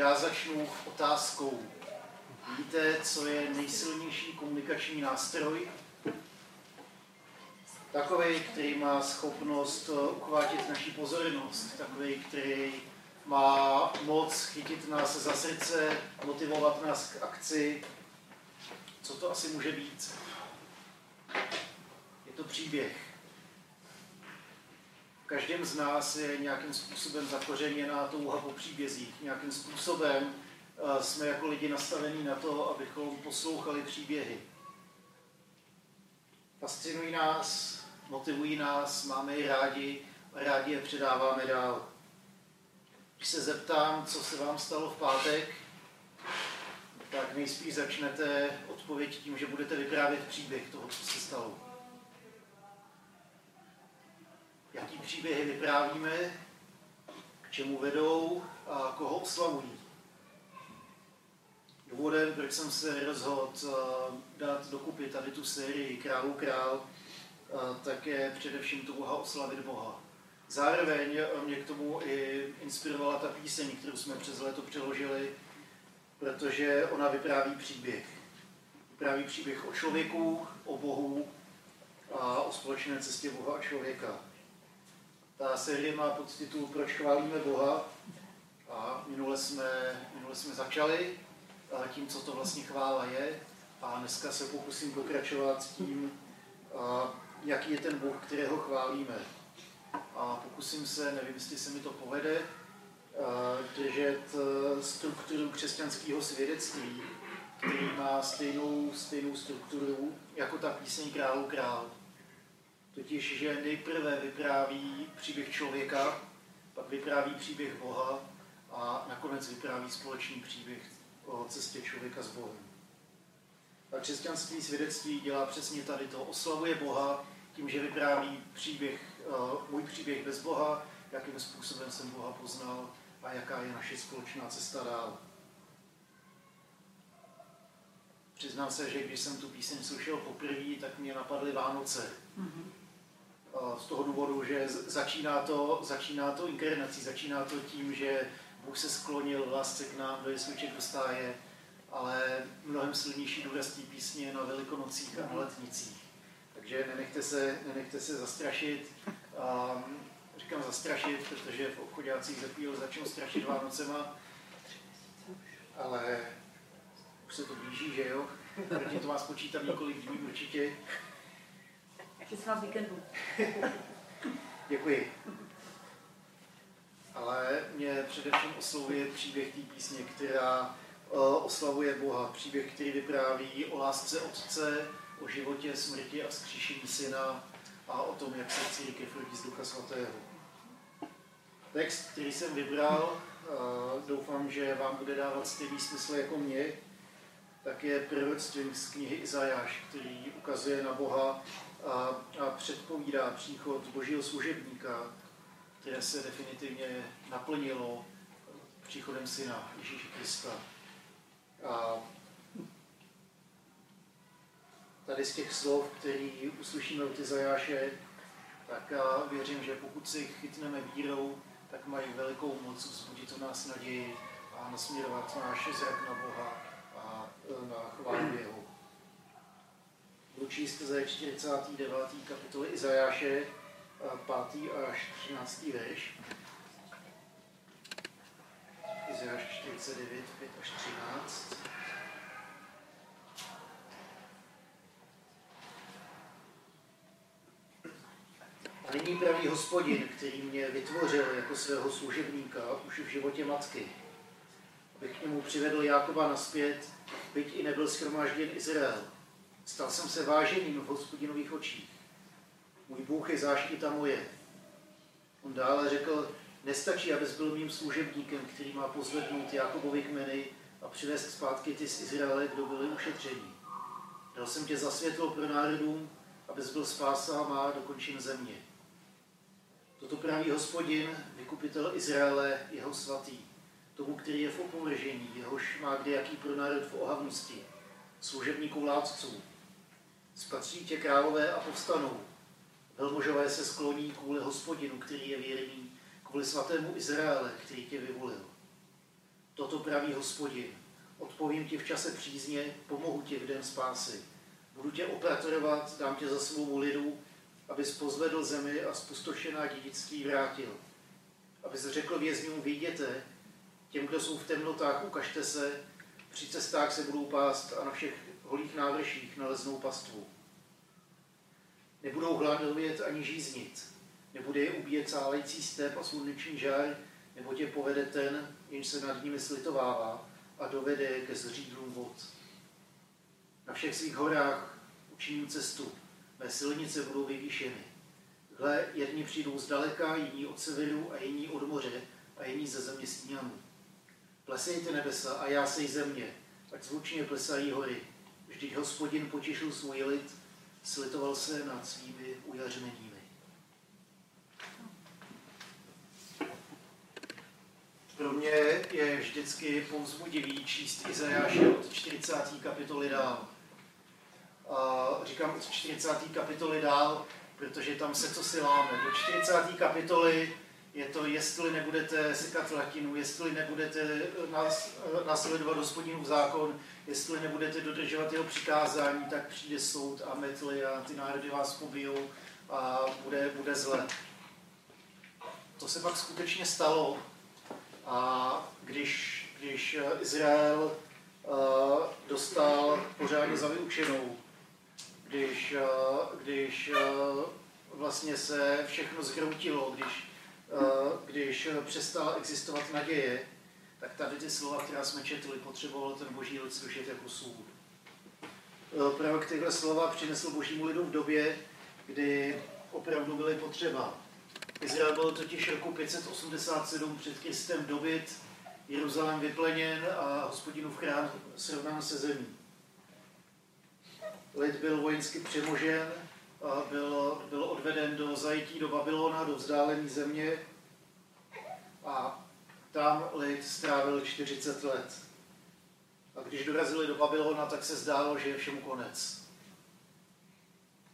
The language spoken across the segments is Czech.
já začnu otázkou. Víte, co je nejsilnější komunikační nástroj? Takový, který má schopnost uchvátit naši pozornost, takový, který má moc chytit nás za srdce, motivovat nás k akci. Co to asi může být? Je to příběh. Každém z nás je nějakým způsobem zakořeněná touha po příbězích. Nějakým způsobem eh, jsme jako lidi nastavení na to, abychom poslouchali příběhy. Fascinují nás, motivují nás, máme je rádi a rádi je předáváme dál. Když se zeptám, co se vám stalo v pátek, tak nejspíš začnete odpověď tím, že budete vyprávět příběh toho, co se stalo. Jaký příběhy vyprávíme, k čemu vedou a koho oslavují. Důvodem, proč jsem se rozhodl eh, dát dokupy tady tu sérii Králu král, eh, tak je především touha oslavit Boha. Zároveň mě k tomu i inspirovala ta píseň, kterou jsme přes léto přeložili, protože ona vypráví příběh. Vypráví příběh o člověku, o Bohu a o společné cestě Boha a člověka. Ta série má podtitul Proč chválíme Boha a minule jsme, minule jsme začali tím, co to vlastně chvála je a dneska se pokusím pokračovat tím, jaký je ten Bůh, kterého chválíme a pokusím se, nevím, jestli se mi to povede, držet eh, strukturu křesťanského svědectví, který má stejnou, stejnou strukturu jako ta píseň Králu král. Totiž, že nejprve vypráví příběh člověka, pak vypráví příběh Boha a nakonec vypráví společný příběh o cestě člověka s Bohem. A křesťanství svědectví dělá přesně tady to. Oslavuje Boha tím, že vypráví příběh Eh, můj příběh bez Boha, jakým způsobem jsem Boha poznal a jaká je naše společná cesta dál. Přiznám se, že když jsem tu píseň slyšel poprvé, tak mě napadly Vánoce. Mm-hmm. Z toho důvodu, že začíná to, začíná to inkarnací, začíná to tím, že Bůh se sklonil v lásce k nám, do jesliček do stáje, ale mnohem silnější důraz té písně na velikonocích a na letnicích. Takže nenechte se, nenechte se zastrašit. Um, říkám zastrašit, protože v obchodácích za chvíli začnou strašit Vánocema, ale už se to blíží, že jo? Prvně to vás počítám několik dní určitě. Se vás víkendu. Děkuji. Ale mě především oslovuje příběh té písně, která uh, oslavuje Boha. Příběh, který vypráví o lásce Otce, o životě, smrti a skříšení syna a o tom, jak se církev rodí z Ducha Svatého. Text, který jsem vybral, doufám, že vám bude dávat stejný smysl jako mě, tak je proroctvím z knihy Izajáš, který ukazuje na Boha a, a předpovídá příchod božího služebníka, které se definitivně naplnilo příchodem syna Ježíše Krista. A tady z těch slov, který uslyšíme od Izajáše, tak já věřím, že pokud si chytneme vírou, tak mají velikou moc vzbudit u nás naději a nasměrovat náš zrak na Boha a na chválu Jeho. Budu číst ze 49. kapitoly Izajáše, 5. až 13. verš. Izajáš 49, 5 až 13. A nyní pravý hospodin, který mě vytvořil jako svého služebníka už v životě matky, abych k němu přivedl Jákoba naspět, byť i nebyl schromážděn Izrael. Stal jsem se váženým v hospodinových očích. Můj Bůh je záštita moje. On dále řekl, nestačí, abys byl mým služebníkem, který má pozvednout Jakobovi kmeny a přivést zpátky ty z Izraele, kdo byli ušetření. Dal jsem tě za světlo pro národům, abys byl spása má dokončen země. Toto praví hospodin, vykupitel Izraele, jeho svatý, tomu, který je v opovržení, jehož má kde jaký pro národ v ohavnosti, služebníků látců. Spatří tě králové a povstanou. Velmožové se skloní kvůli hospodinu, který je věrný, kvůli svatému Izraele, který tě vyvolil. Toto praví hospodin. Odpovím ti v čase přízně, pomohu ti v den spásy. Budu tě opratorovat, dám tě za svou lidu, abys pozvedl zemi a spustošená dědictví vrátil. Abys řekl vězňům, vyjděte, těm, kdo jsou v temnotách, ukažte se, při cestách se budou pást a na všech holých návrších naleznou pastvu. Nebudou hladovět ani žíznit, nebude je ubíjet cálející step a sluneční žár, nebo tě povede ten, jenž se nad nimi slitovává a dovede je ke zřídlům vod. Na všech svých horách učiním cestu, mé silnice budou vyvýšeny. Hle, jedni přijdou zdaleka, jiní od severu a jiní od moře a jiní ze země stíňanů. Plesejte nebesa a já sej země, ať zvučně plesají hory. Vždyť hospodin potěšil svůj lid, slitoval se nad svými ujařmeními. Pro mě je vždycky povzbudivý číst Izajáše od 40. kapitoly dál. A říkám od 40. kapitoly dál, protože tam se co si láme. Do 40. kapitoly je to, jestli nebudete sekat latinu, jestli nebudete nás, následovat hospodinův zákon, jestli nebudete dodržovat jeho přikázání, tak přijde soud a metly a ty národy vás pobijou a bude, bude zle. To se pak skutečně stalo. A když, když Izrael uh, dostal pořádně za vyučenou, když, uh, když uh, vlastně se všechno zhroutilo, když Eh, když přestala existovat naděje, tak tady ty slova, která jsme četli, potřeboval ten boží lid slyšet jako soud. Eh, Právě tyhle slova přinesl božímu lidu v době, kdy opravdu byly potřeba. Izrael byl totiž roku 587 před Kristem dobyt, Jeruzalém vypleněn a hospodinův chrám srovnán se zemí. Lid byl vojensky přemožen, byl, byl odveden do zajetí do Babylona, do vzdálené země a tam lid strávil 40 let. A když dorazili do Babylona, tak se zdálo, že je všemu konec.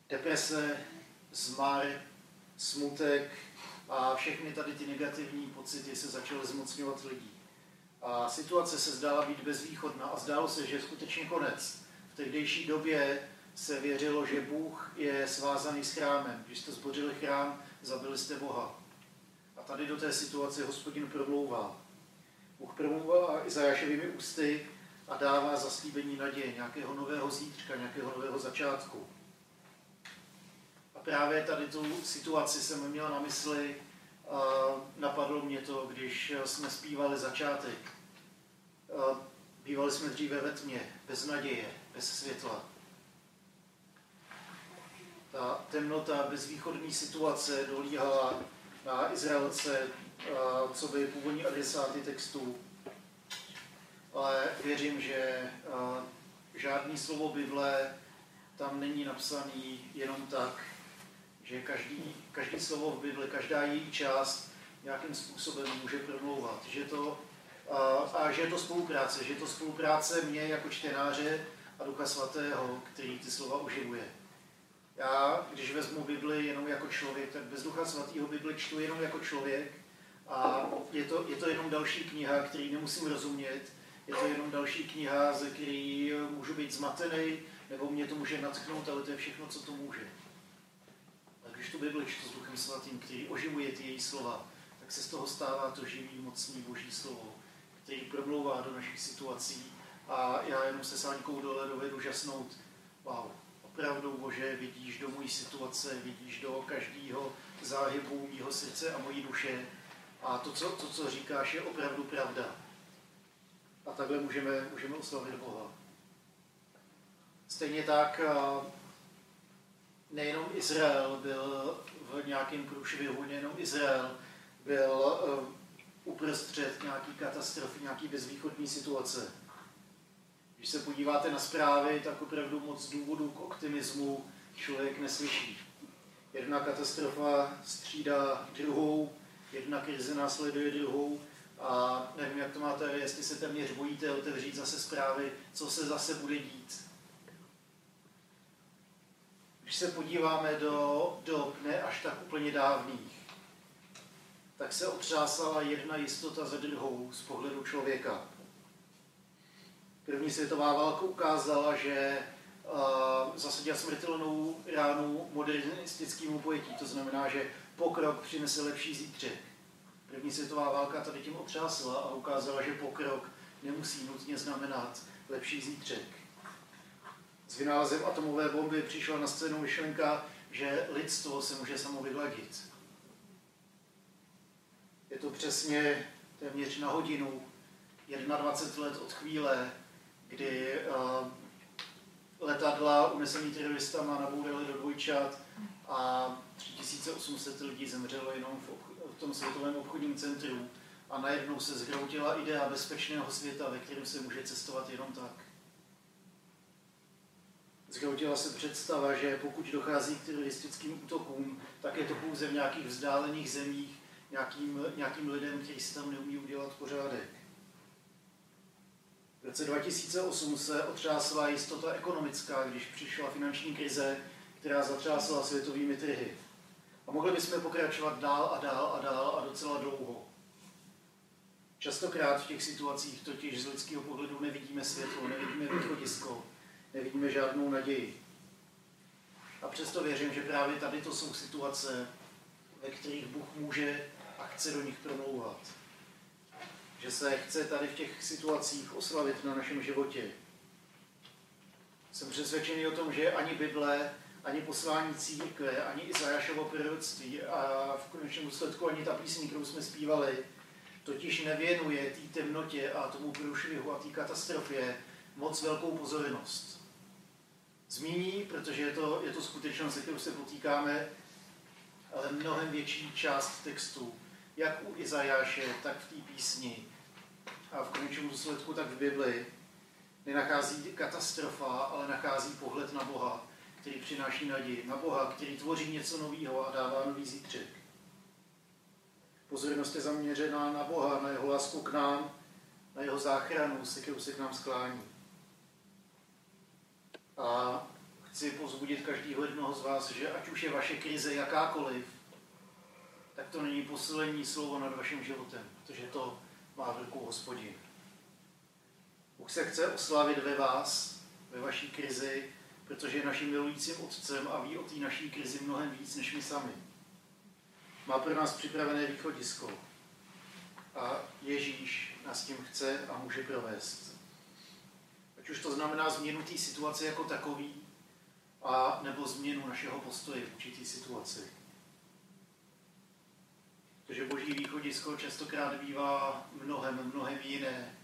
Deprese, zmar, smutek a všechny tady ty negativní pocity se začaly zmocňovat lidí. A situace se zdála být bezvýchodná a zdálo se, že je skutečně konec. V tehdejší době se věřilo, že Bůh je svázaný s chrámem. Když jste zbořili chrám, zabili jste Boha. Tady do té situace hospodin promlouvá. Bůh promlouvá Izajášovými ústy a dává zaslíbení naděje, nějakého nového zítřka, nějakého nového začátku. A právě tady tu situaci jsem měl na mysli, a napadlo mě to, když jsme zpívali začátek. A bývali jsme dříve ve tmě, bez naděje, bez světla ta temnota, bezvýchodní situace dolíhala na Izraelce, co by původní adresáty textů. Ale věřím, že žádný slovo Bible tam není napsaný jenom tak, že každý, každý slovo v Bibli, každá její část nějakým způsobem může promlouvat. Že to, a, a že je to spolupráce, že je to spolupráce mě jako čtenáře a Ducha Svatého, který ty slova oživuje. Já, když vezmu Bibli jenom jako člověk, tak bez Ducha Svatého Bibli čtu jenom jako člověk a je to, je to jenom další kniha, který nemusím rozumět, je to jenom další kniha, ze který můžu být zmatený, nebo mě to může natchnout, ale to je všechno, co to může. A když tu Bibli čtu s Duchem Svatým, který oživuje ty její slova, tak se z toho stává to živý, mocný Boží slovo, který promlouvá do našich situací a já jenom se sáňkou dole dovedu žasnout, wow, opravdu, Bože, vidíš do mojí situace, vidíš do každého záhybu mého srdce a mojí duše a to co, to, co říkáš, je opravdu pravda. A takhle můžeme, můžeme oslavit Boha. Stejně tak nejenom Izrael byl v nějakém průšvihu, nejenom Izrael byl uprostřed nějaký katastrofy, nějaký bezvýchodní situace když se podíváte na zprávy, tak opravdu moc důvodů k optimismu člověk neslyší. Jedna katastrofa střídá druhou, jedna krize následuje druhou a nevím, jak to máte, jestli se téměř bojíte otevřít zase zprávy, co se zase bude dít. Když se podíváme do dob ne až tak úplně dávných, tak se otřásala jedna jistota za druhou z pohledu člověka. První světová válka ukázala, že uh, zasadila smrtelnou ránu modernistickému pojetí. To znamená, že pokrok přinese lepší zítřek. První světová válka tady tím otřásla a ukázala, že pokrok nemusí nutně znamenat lepší zítřek. S vynálezem atomové bomby přišla na scénu myšlenka, že lidstvo se může samo vyhladit. Je to přesně téměř na hodinu, 21 let od chvíle, kdy uh, letadla unesený teroristama nabourali do dvojčat a 3800 lidí zemřelo jenom v, v tom světovém obchodním centru a najednou se zhroutila idea bezpečného světa, ve kterém se může cestovat jenom tak. Zhroutila se představa, že pokud dochází k teroristickým útokům, tak je to pouze v nějakých vzdálených zemích, nějakým, nějakým lidem, kteří si tam neumí udělat pořádek. V roce 2008 se otřásla jistota ekonomická, když přišla finanční krize, která zatřásla světovými trhy. A mohli bychom pokračovat dál a dál a dál a docela dlouho. Častokrát v těch situacích totiž z lidského pohledu nevidíme světlo, nevidíme východisko, nevidíme žádnou naději. A přesto věřím, že právě tady to jsou situace, ve kterých Bůh může a chce do nich promlouvat. Že se chce tady v těch situacích oslavit na našem životě. Jsem přesvědčený o tom, že ani Bible, ani poslání církve, ani Izajášovo proroctví a v konečném důsledku ani ta písní, kterou jsme zpívali, totiž nevěnuje té temnotě a tomu průšvihu a té katastrofě moc velkou pozornost. Zmíní, protože je to, je to skutečnost, se kterou se potýkáme, ale mnohem větší část textu, jak u Izajáše, tak v té písni a v konečném důsledku tak v Bibli, nenachází katastrofa, ale nachází pohled na Boha, který přináší naději, na Boha, který tvoří něco nového a dává nový zítřek. Pozornost je zaměřená na Boha, na jeho lásku k nám, na jeho záchranu, se kterou se k nám sklání. A chci pozbudit každého jednoho z vás, že ať už je vaše krize jakákoliv, tak to není posilení slovo nad vaším životem, protože to má v rukou hospodin. Bůh se chce oslavit ve vás, ve vaší krizi, protože je naším milujícím otcem a ví o té naší krizi mnohem víc než my sami. Má pro nás připravené východisko a Ježíš nás tím chce a může provést. Ať už to znamená změnu té situace jako takový, a nebo změnu našeho postoje v určitý situaci. Protože boží východisko častokrát bývá mnohem, mnohem jiné,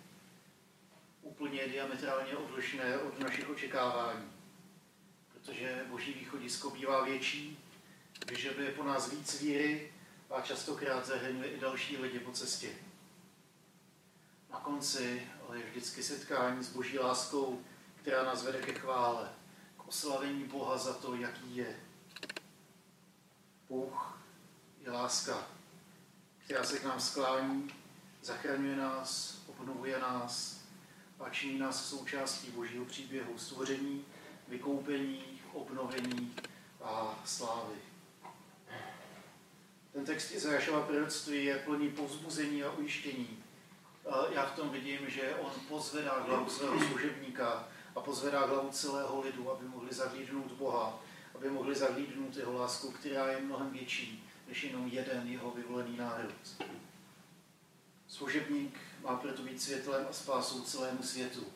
úplně diametrálně odlišné od našich očekávání. Protože boží východisko bývá větší, vyžaduje po nás víc víry a častokrát zahrnuje i další lidi po cestě. Na konci ale je vždycky setkání s boží láskou, která nás vede ke chvále, k oslavení Boha za to, jaký je. Bůh je láska, která se k nám sklání, zachraňuje nás, obnovuje nás a činí nás součástí božího příběhu stvoření, vykoupení, obnovení a slávy. Ten text Izajášova proroctví je plný povzbuzení a ujištění. Já v tom vidím, že on pozvedá hlavu svého služebníka a pozvedá hlavu celého lidu, aby mohli zahlídnout Boha, aby mohli zahlídnout jeho lásku, která je mnohem větší než jenom jeden jeho vyvolený národ. Služebník má proto být světlem a spásou celému světu.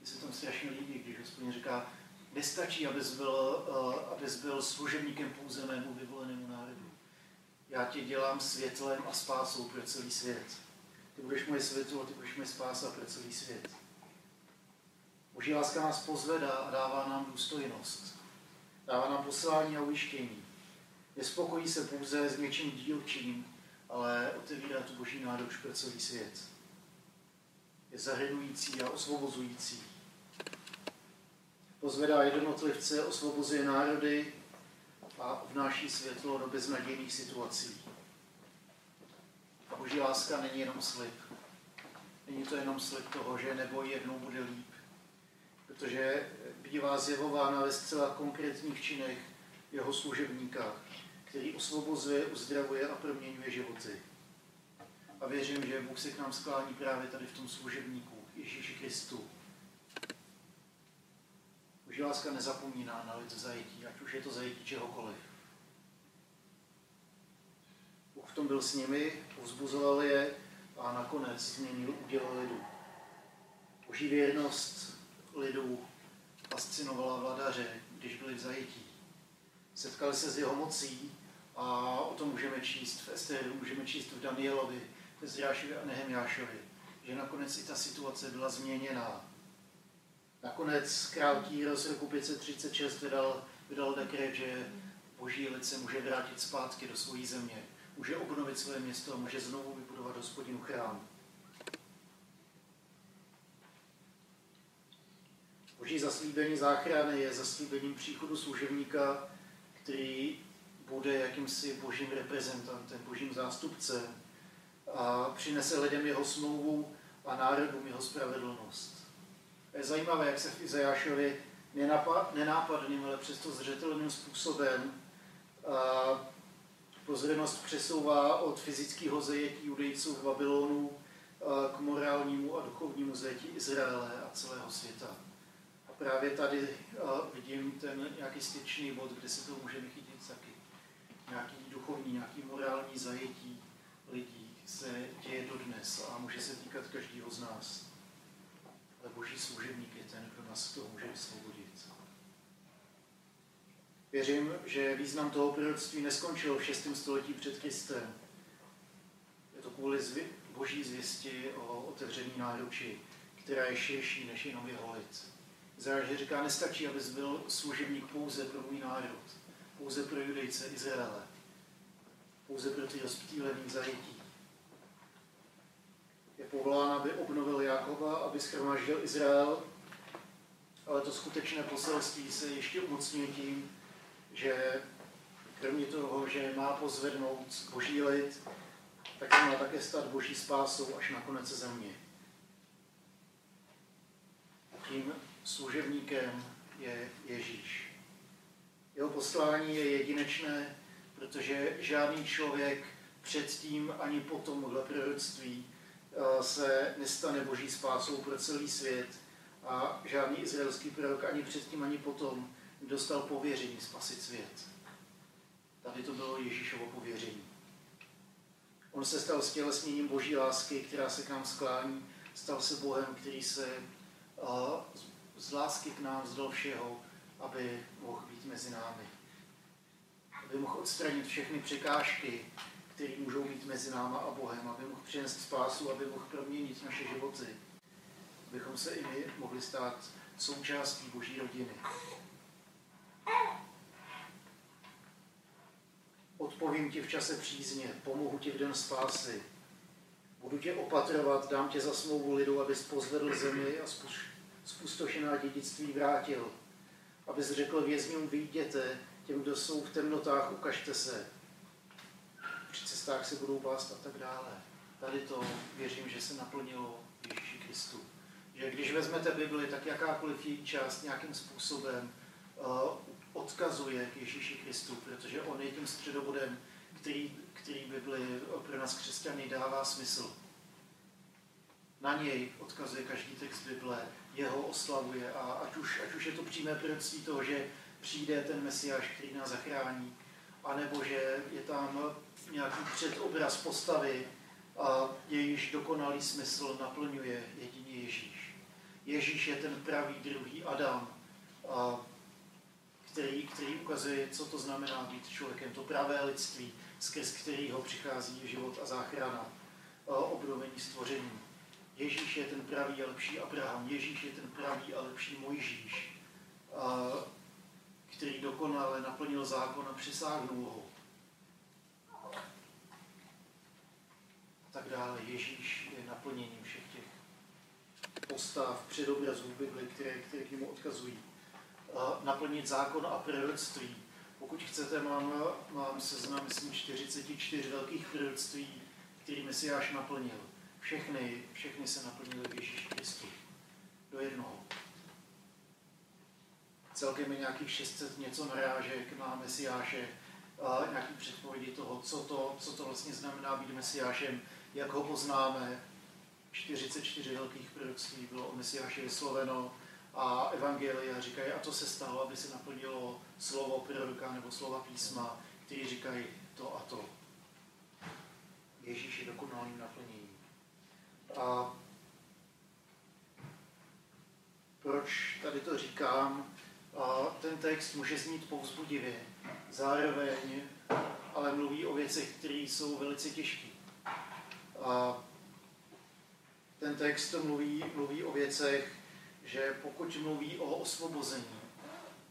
Mně se tam strašně líbí, když hospodin říká, nestačí, abys byl, uh, abys byl služebníkem pouze mému vyvolenému národu. Já tě dělám světlem a spásou pro celý svět. Ty budeš moje světlo, ty budeš moje spása pro celý svět. Boží láska nás pozvedá a dává nám důstojnost. Dává nám poslání a ujištění. Nespokojí se pouze s něčím dílčím, ale otevírá tu boží nádož pro celý svět. Je zahrnující a osvobozující. Pozvedá jednotlivce, osvobozuje národy a vnáší světlo do beznadějných situací. A boží láska není jenom slib. Není to jenom slib toho, že nebo jednou bude líp. Protože bývá zjevována ve zcela konkrétních činech jeho služebníka, který osvobozuje, uzdravuje a proměňuje životy. A věřím, že Bůh se k nám sklání právě tady v tom služebníku, Ježíši Kristu, Boží láska nezapomíná na lid zajetí, ať už je to zajetí čehokoliv. Bůh v tom byl s nimi, povzbuzoval je a nakonec změnil úděl lidu. Boží věrnost lidu fascinovala vladaře, když byli v zajetí. Setkali se s jeho mocí a o tom můžeme číst v Esteru, můžeme číst v Danielovi, v Ezrášovi a Nehemjášovi, že nakonec i ta situace byla změněná. Nakonec král Kýros roku 536 vydal, vydal dekret, že boží lid se může vrátit zpátky do své země, může obnovit své město a může znovu vybudovat hospodinu chrám. Boží zaslíbení záchrany je zaslíbením příchodu služebníka, který bude jakýmsi božím reprezentantem, božím zástupcem a přinese lidem jeho smlouvu a národům jeho spravedlnost. Je zajímavé, jak se v Izajášovi nenápadným, ale přesto zřetelným způsobem pozornost přesouvá od fyzického zajetí judejců v Babylonu k morálnímu a duchovnímu zajetí Izraele a celého světa. A právě tady vidím ten nějaký styčný bod, kde se to můžeme chytit taky. Nějaký duchovní, nějaký morální zajetí lidí se děje dodnes a může se týkat každého z nás. Ale boží služebník je ten, kdo nás toho může vysvobodit. Věřím, že význam toho proroctví neskončil v 6. století před Kristem. Je to kvůli zvě- boží zvěsti o otevření náruči, která je širší než jenom jeho lid. Zároveň říká, nestačí, abys byl služebník pouze pro můj národ, pouze pro judejce Izraele, pouze pro ty rozptýlený zajetí. Je povolán, aby obnovil Jakoba, aby schromaždil Izrael, ale to skutečné poselství se ještě umocňuje tím, že kromě toho, že má pozvednout boží lid, tak se má také stát boží spásou až na konec země. Tím služebníkem je Ježíš. Jeho poslání je jedinečné, protože žádný člověk předtím ani po tomuhle proroctví eh, se nestane boží spásou pro celý svět a žádný izraelský prorok ani předtím, ani potom dostal pověření spasit svět. Tady to bylo Ježíšovo pověření. On se stal stělesněním boží lásky, která se k nám sklání, stal se Bohem, který se uh, z lásky k nám vzdal všeho, aby mohl být mezi námi. Aby mohl odstranit všechny překážky, které můžou být mezi náma a Bohem, aby mohl přinést spásu, aby mohl proměnit naše životy. Abychom se i my mohli stát součástí Boží rodiny. Odpovím ti v čase přízně, pomohu ti v den spásy. Budu tě opatrovat, dám tě za smlouvu lidu, abys pozvedl zemi a spustošená dědictví vrátil. Abys řekl vězňům, vyjděte, těm, kdo jsou v temnotách, ukažte se. Při cestách se budou bást a tak dále. Tady to věřím, že se naplnilo Ježíši Kristu. Že když vezmete Bibli, tak jakákoliv její část nějakým způsobem uh, odkazuje k Ježíši Kristu, protože on je tím středobodem, který, který Bibli pro nás křesťany dává smysl. Na něj odkazuje každý text Bible, jeho oslavuje a ať už, ať už je to přímé proroctví toho, že přijde ten Mesiáš, který nás zachrání, anebo že je tam nějaký předobraz postavy, a jejíž dokonalý smysl naplňuje jedině Ježíš. Ježíš je ten pravý druhý Adam, a který, který ukazuje, co to znamená být člověkem, to pravé lidství, skrz kterého přichází život a záchrana, obnovení stvoření. Ježíš je ten pravý a lepší Abraham, Ježíš je ten pravý a lepší Mojžíš, který dokonale naplnil zákon a přisáhnul ho. tak dále. Ježíš je naplněním všech těch postav, předobrazů Bible, které, které k němu odkazují naplnit zákon a proroctví. Pokud chcete, mám, mám seznam, myslím, 44 velkých proroctví, který Mesiáš naplnil. Všechny, všechny se naplnily v Ježíši Kristu. Do jednoho. Celkem je nějakých 600 něco narážek na Mesiáše, nějaký předpovědi toho, co to, co to vlastně znamená být Mesiášem, jak ho poznáme. 44 velkých proroctví bylo o Mesiáši vysloveno a evangelia říkají, a to se stalo, aby se naplnilo slovo proroka nebo slova písma, který říkají to a to. Ježíš je dokonalým naplněním. A proč tady to říkám? A ten text může znít povzbudivě, zároveň ale mluví o věcech, které jsou velice těžké. Ten text mluví, mluví o věcech, že pokud mluví o osvobození,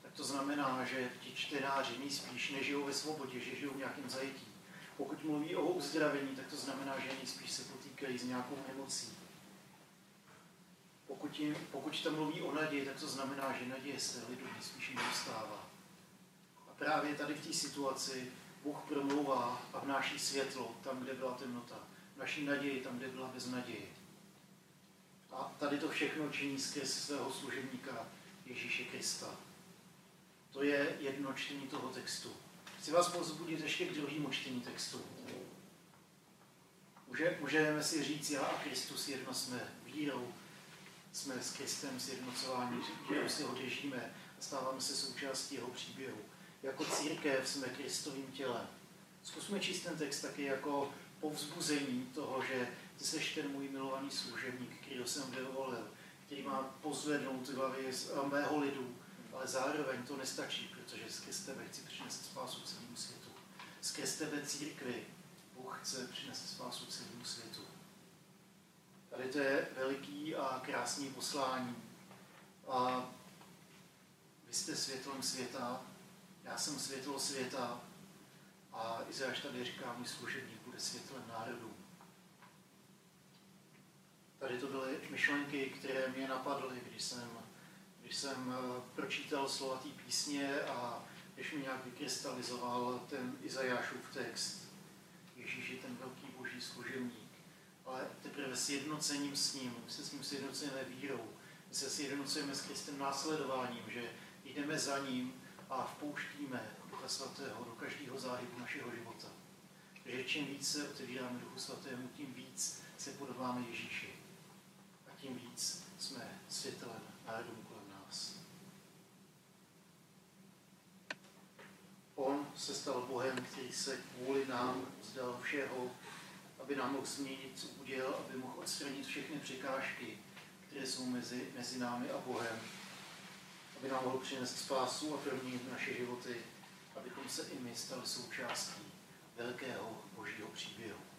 tak to znamená, že ti čtenáři nejspíš nežijou ve svobodě, že žijou v nějakém zajetí. Pokud mluví o uzdravení, tak to znamená, že nejspíš se potýkají s nějakou nemocí. Pokud, jim, pokud tam mluví o naději, tak to znamená, že naděje se lidu nejspíš nedostává. A právě tady v té situaci Bůh promlouvá a vnáší světlo tam, kde byla temnota. Naší naději tam, kde byla beznaděje. A tady to všechno činí skrz svého služebníka Ježíše Krista. To je jedno čtení toho textu. Chci vás pozbudit ještě k druhému čtení textu. Může, můžeme si říct, já a Kristus jedno jsme vírou, jsme s Kristem sjednocování, že si ho držíme a stáváme se součástí jeho příběhu. Jako církev jsme Kristovým tělem. Zkusme číst ten text taky jako povzbuzení toho, že ty jsi ten můj milovaný služebník, který jsem vyvolil, který má pozvednout hlavy z mého lidu, ale zároveň to nestačí, protože skrz tebe chci přinést spásu celému světu. Skrz tebe církvi Bůh chce přinést spásu celému světu. Tady to je veliký a krásný poslání. A vy jste světlem světa, já jsem světlo světa a Izajáš tady říká, můj služebník bude světlem národů. Tady to byly myšlenky, které mě napadly, když jsem, když jsem eh, pročítal slova té písně a když mi nějak vykrystalizoval ten Izajášův text. Ježíš je ten velký boží služebník. Ale teprve sjednocením s ním, my se s ním sjednocujeme vírou, my se sjednocujeme s Kristem následováním, že jdeme za ním a vpouštíme Ducha Svatého do každého záhybu našeho života. Že čím víc se otevíráme Duchu Svatému, tím víc se podobáme Ježíši tím víc jsme světelem národům kolem nás. On se stal Bohem, který se kvůli nám vzdal všeho, aby nám mohl změnit uděl, aby mohl odstranit všechny překážky, které jsou mezi, mezi námi a Bohem, aby nám mohl přinést spásu a proměnit naše životy, abychom se i my stali součástí velkého božího příběhu.